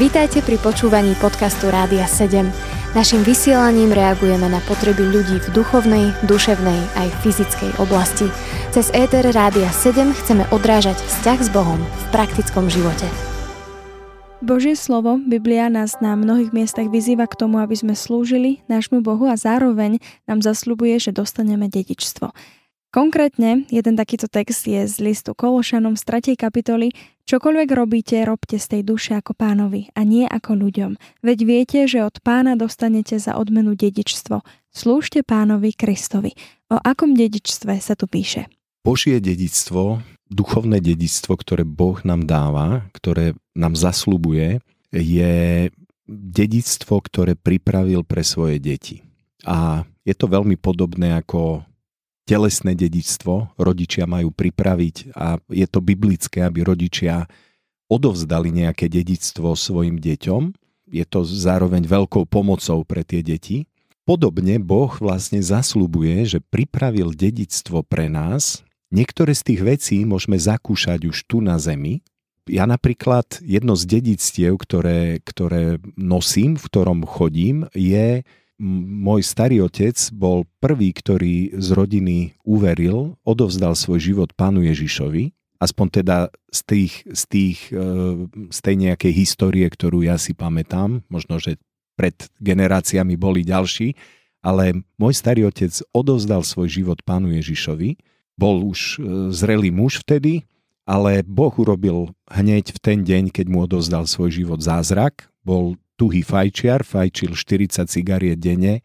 Vítajte pri počúvaní podcastu Rádia 7. Naším vysielaním reagujeme na potreby ľudí v duchovnej, duševnej aj fyzickej oblasti. Cez ETR Rádia 7 chceme odrážať vzťah s Bohom v praktickom živote. Božie slovo, Biblia nás na mnohých miestach vyzýva k tomu, aby sme slúžili nášmu Bohu a zároveň nám zasľubuje, že dostaneme dedičstvo. Konkrétne, jeden takýto text je z listu Kološanom z 3. kapitoly Čokoľvek robíte, robte z tej duše ako pánovi a nie ako ľuďom. Veď viete, že od pána dostanete za odmenu dedičstvo. Slúžte pánovi Kristovi. O akom dedičstve sa tu píše? Božie dedičstvo, duchovné dedičstvo, ktoré Boh nám dáva, ktoré nám zaslubuje, je dedičstvo, ktoré pripravil pre svoje deti. A je to veľmi podobné ako telesné dedičstvo rodičia majú pripraviť a je to biblické, aby rodičia odovzdali nejaké dedičstvo svojim deťom. Je to zároveň veľkou pomocou pre tie deti. Podobne Boh vlastne zaslubuje, že pripravil dedičstvo pre nás. Niektoré z tých vecí môžeme zakúšať už tu na zemi. Ja napríklad jedno z dedictiev, ktoré, ktoré nosím, v ktorom chodím, je môj starý otec bol prvý, ktorý z rodiny uveril, odovzdal svoj život pánu Ježišovi, aspoň teda z, tých, z, tých, e, z tej nejakej histórie, ktorú ja si pamätám, možno, že pred generáciami boli ďalší, ale môj starý otec odovzdal svoj život pánu Ježišovi, bol už e, zrelý muž vtedy, ale Boh urobil hneď v ten deň, keď mu odovzdal svoj život zázrak, bol tuhý fajčiar, fajčil 40 cigariet denne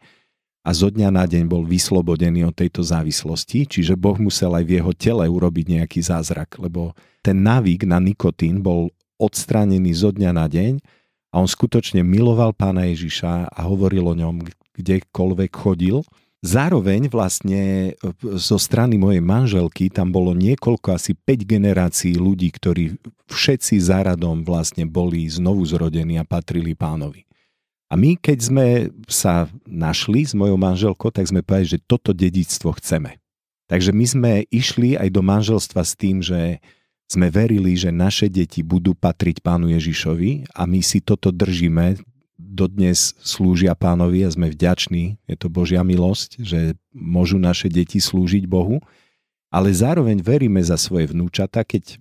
a zo dňa na deň bol vyslobodený od tejto závislosti, čiže Boh musel aj v jeho tele urobiť nejaký zázrak, lebo ten návyk na nikotín bol odstránený zo dňa na deň a on skutočne miloval pána Ježiša a hovoril o ňom kdekoľvek chodil Zároveň vlastne e, zo strany mojej manželky tam bolo niekoľko, asi 5 generácií ľudí, ktorí všetci záradom vlastne boli znovu zrodení a patrili pánovi. A my, keď sme sa našli s mojou manželkou, tak sme povedali, že toto dedictvo chceme. Takže my sme išli aj do manželstva s tým, že sme verili, že naše deti budú patriť pánu Ježišovi a my si toto držíme, dodnes slúžia pánovi a sme vďační, je to Božia milosť, že môžu naše deti slúžiť Bohu, ale zároveň veríme za svoje vnúčata, keď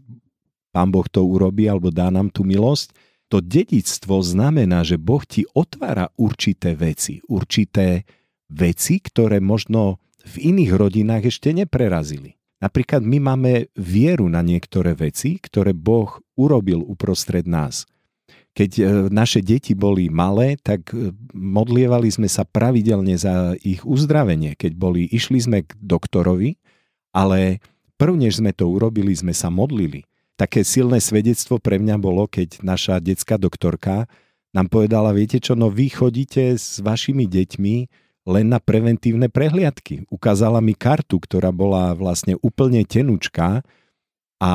pán Boh to urobí alebo dá nám tú milosť, to dedictvo znamená, že Boh ti otvára určité veci, určité veci, ktoré možno v iných rodinách ešte neprerazili. Napríklad my máme vieru na niektoré veci, ktoré Boh urobil uprostred nás keď e, naše deti boli malé, tak e, modlievali sme sa pravidelne za ich uzdravenie. Keď boli, išli sme k doktorovi, ale prvne, sme to urobili, sme sa modlili. Také silné svedectvo pre mňa bolo, keď naša detská doktorka nám povedala, viete čo, no vy chodíte s vašimi deťmi len na preventívne prehliadky. Ukázala mi kartu, ktorá bola vlastne úplne tenučká a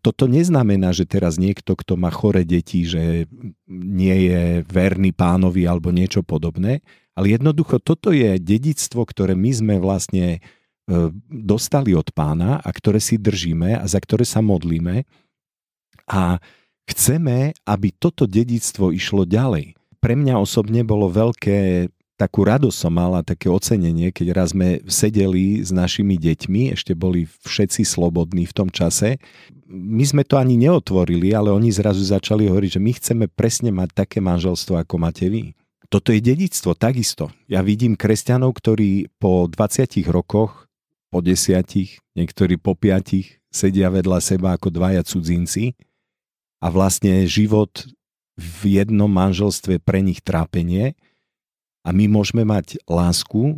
toto neznamená, že teraz niekto, kto má chore deti, že nie je verný pánovi alebo niečo podobné, ale jednoducho toto je dedictvo, ktoré my sme vlastne e, dostali od pána a ktoré si držíme a za ktoré sa modlíme a chceme, aby toto dedictvo išlo ďalej. Pre mňa osobne bolo veľké takú radosť som mala, také ocenenie, keď raz sme sedeli s našimi deťmi, ešte boli všetci slobodní v tom čase. My sme to ani neotvorili, ale oni zrazu začali hovoriť, že my chceme presne mať také manželstvo, ako máte vy. Toto je dedictvo, takisto. Ja vidím kresťanov, ktorí po 20 rokoch, po desiatich, niektorí po piatich, sedia vedľa seba ako dvaja cudzinci a vlastne život v jednom manželstve pre nich trápenie – a my môžeme mať lásku e,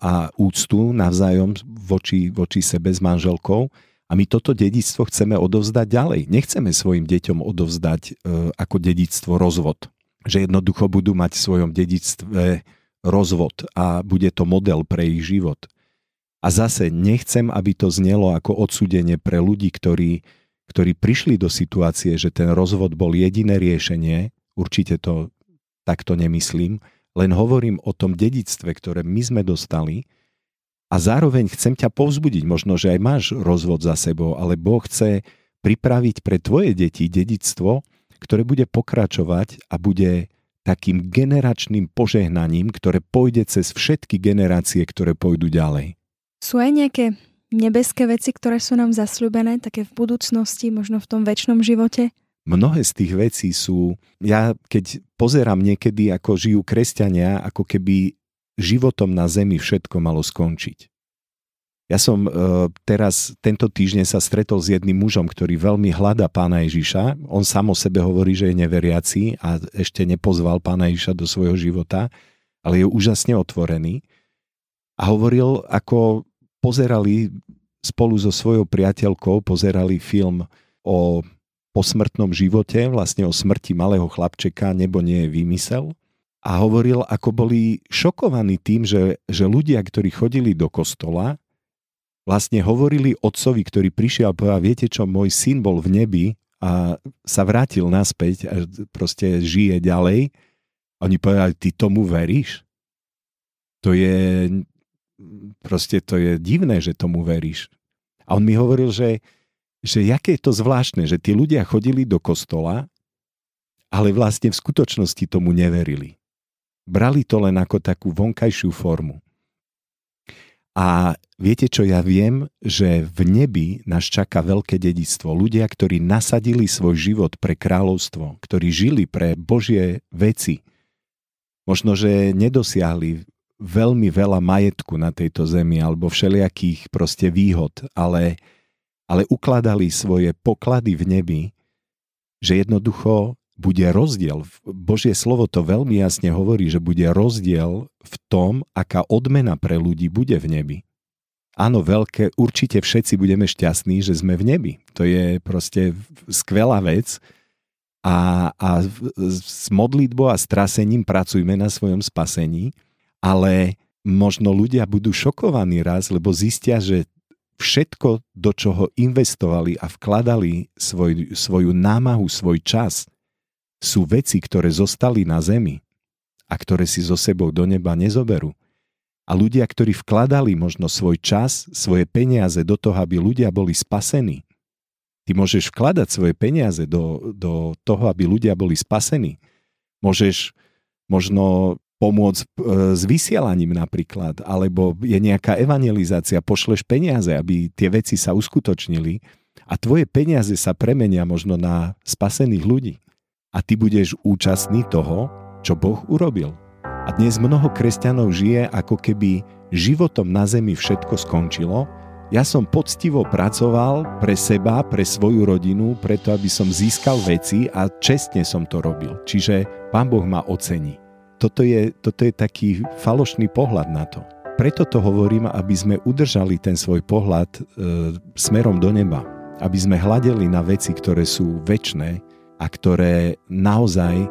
a úctu navzájom voči, voči sebe s manželkou a my toto dedictvo chceme odovzdať ďalej. Nechceme svojim deťom odovzdať e, ako dedictvo rozvod. Že jednoducho budú mať v svojom dedictve rozvod a bude to model pre ich život. A zase nechcem, aby to znelo ako odsúdenie pre ľudí, ktorí, ktorí prišli do situácie, že ten rozvod bol jediné riešenie. Určite to takto nemyslím len hovorím o tom dedictve, ktoré my sme dostali a zároveň chcem ťa povzbudiť, možno, že aj máš rozvod za sebou, ale Boh chce pripraviť pre tvoje deti dedictvo, ktoré bude pokračovať a bude takým generačným požehnaním, ktoré pôjde cez všetky generácie, ktoré pôjdu ďalej. Sú aj nejaké nebeské veci, ktoré sú nám zasľúbené, také v budúcnosti, možno v tom väčšnom živote? Mnohé z tých vecí sú, ja keď pozerám niekedy, ako žijú kresťania, ako keby životom na zemi všetko malo skončiť. Ja som e, teraz tento týždeň sa stretol s jedným mužom, ktorý veľmi hľadá pána Ježiša. On sám o sebe hovorí, že je neveriaci a ešte nepozval pána Ježiša do svojho života, ale je úžasne otvorený. A hovoril, ako pozerali spolu so svojou priateľkou, pozerali film o posmrtnom živote, vlastne o smrti malého chlapčeka, nebo nie je výmysel. A hovoril, ako boli šokovaní tým, že, že ľudia, ktorí chodili do kostola, vlastne hovorili otcovi, ktorý prišiel a povedal, viete čo, môj syn bol v nebi a sa vrátil naspäť a proste žije ďalej. Oni povedali, ty tomu veríš? To je, proste to je divné, že tomu veríš. A on mi hovoril, že, že jaké je to zvláštne, že tí ľudia chodili do kostola, ale vlastne v skutočnosti tomu neverili. Brali to len ako takú vonkajšiu formu. A viete čo, ja viem, že v nebi nás čaká veľké dedictvo. Ľudia, ktorí nasadili svoj život pre kráľovstvo, ktorí žili pre Božie veci. Možno, že nedosiahli veľmi veľa majetku na tejto zemi alebo všelijakých proste výhod, ale, ale ukladali svoje poklady v nebi, že jednoducho bude rozdiel. Božie slovo to veľmi jasne hovorí, že bude rozdiel v tom, aká odmena pre ľudí bude v nebi. Áno, veľké, určite všetci budeme šťastní, že sme v nebi. To je proste skvelá vec. A, a s modlitbou a strasením pracujme na svojom spasení, ale možno ľudia budú šokovaní raz, lebo zistia, že všetko, do čoho investovali a vkladali svoj, svoju námahu, svoj čas, sú veci, ktoré zostali na zemi a ktoré si so sebou do neba nezoberú. A ľudia, ktorí vkladali možno svoj čas, svoje peniaze do toho, aby ľudia boli spasení. Ty môžeš vkladať svoje peniaze do, do toho, aby ľudia boli spasení. Môžeš možno pomôcť e, s vysielaním napríklad, alebo je nejaká evangelizácia, pošleš peniaze, aby tie veci sa uskutočnili a tvoje peniaze sa premenia možno na spasených ľudí a ty budeš účastný toho, čo Boh urobil. A dnes mnoho kresťanov žije, ako keby životom na zemi všetko skončilo. Ja som poctivo pracoval pre seba, pre svoju rodinu, preto aby som získal veci a čestne som to robil. Čiže Pán Boh ma ocení. Toto je, toto je taký falošný pohľad na to. Preto to hovorím, aby sme udržali ten svoj pohľad e, smerom do neba. Aby sme hľadeli na veci, ktoré sú väčné, a ktoré naozaj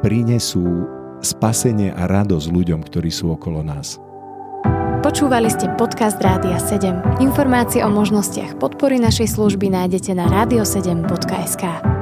prinesú spasenie a radosť ľuďom, ktorí sú okolo nás. Počúvali ste podcast Rádia 7. Informácie o možnostiach podpory našej služby nájdete na radio7.sk.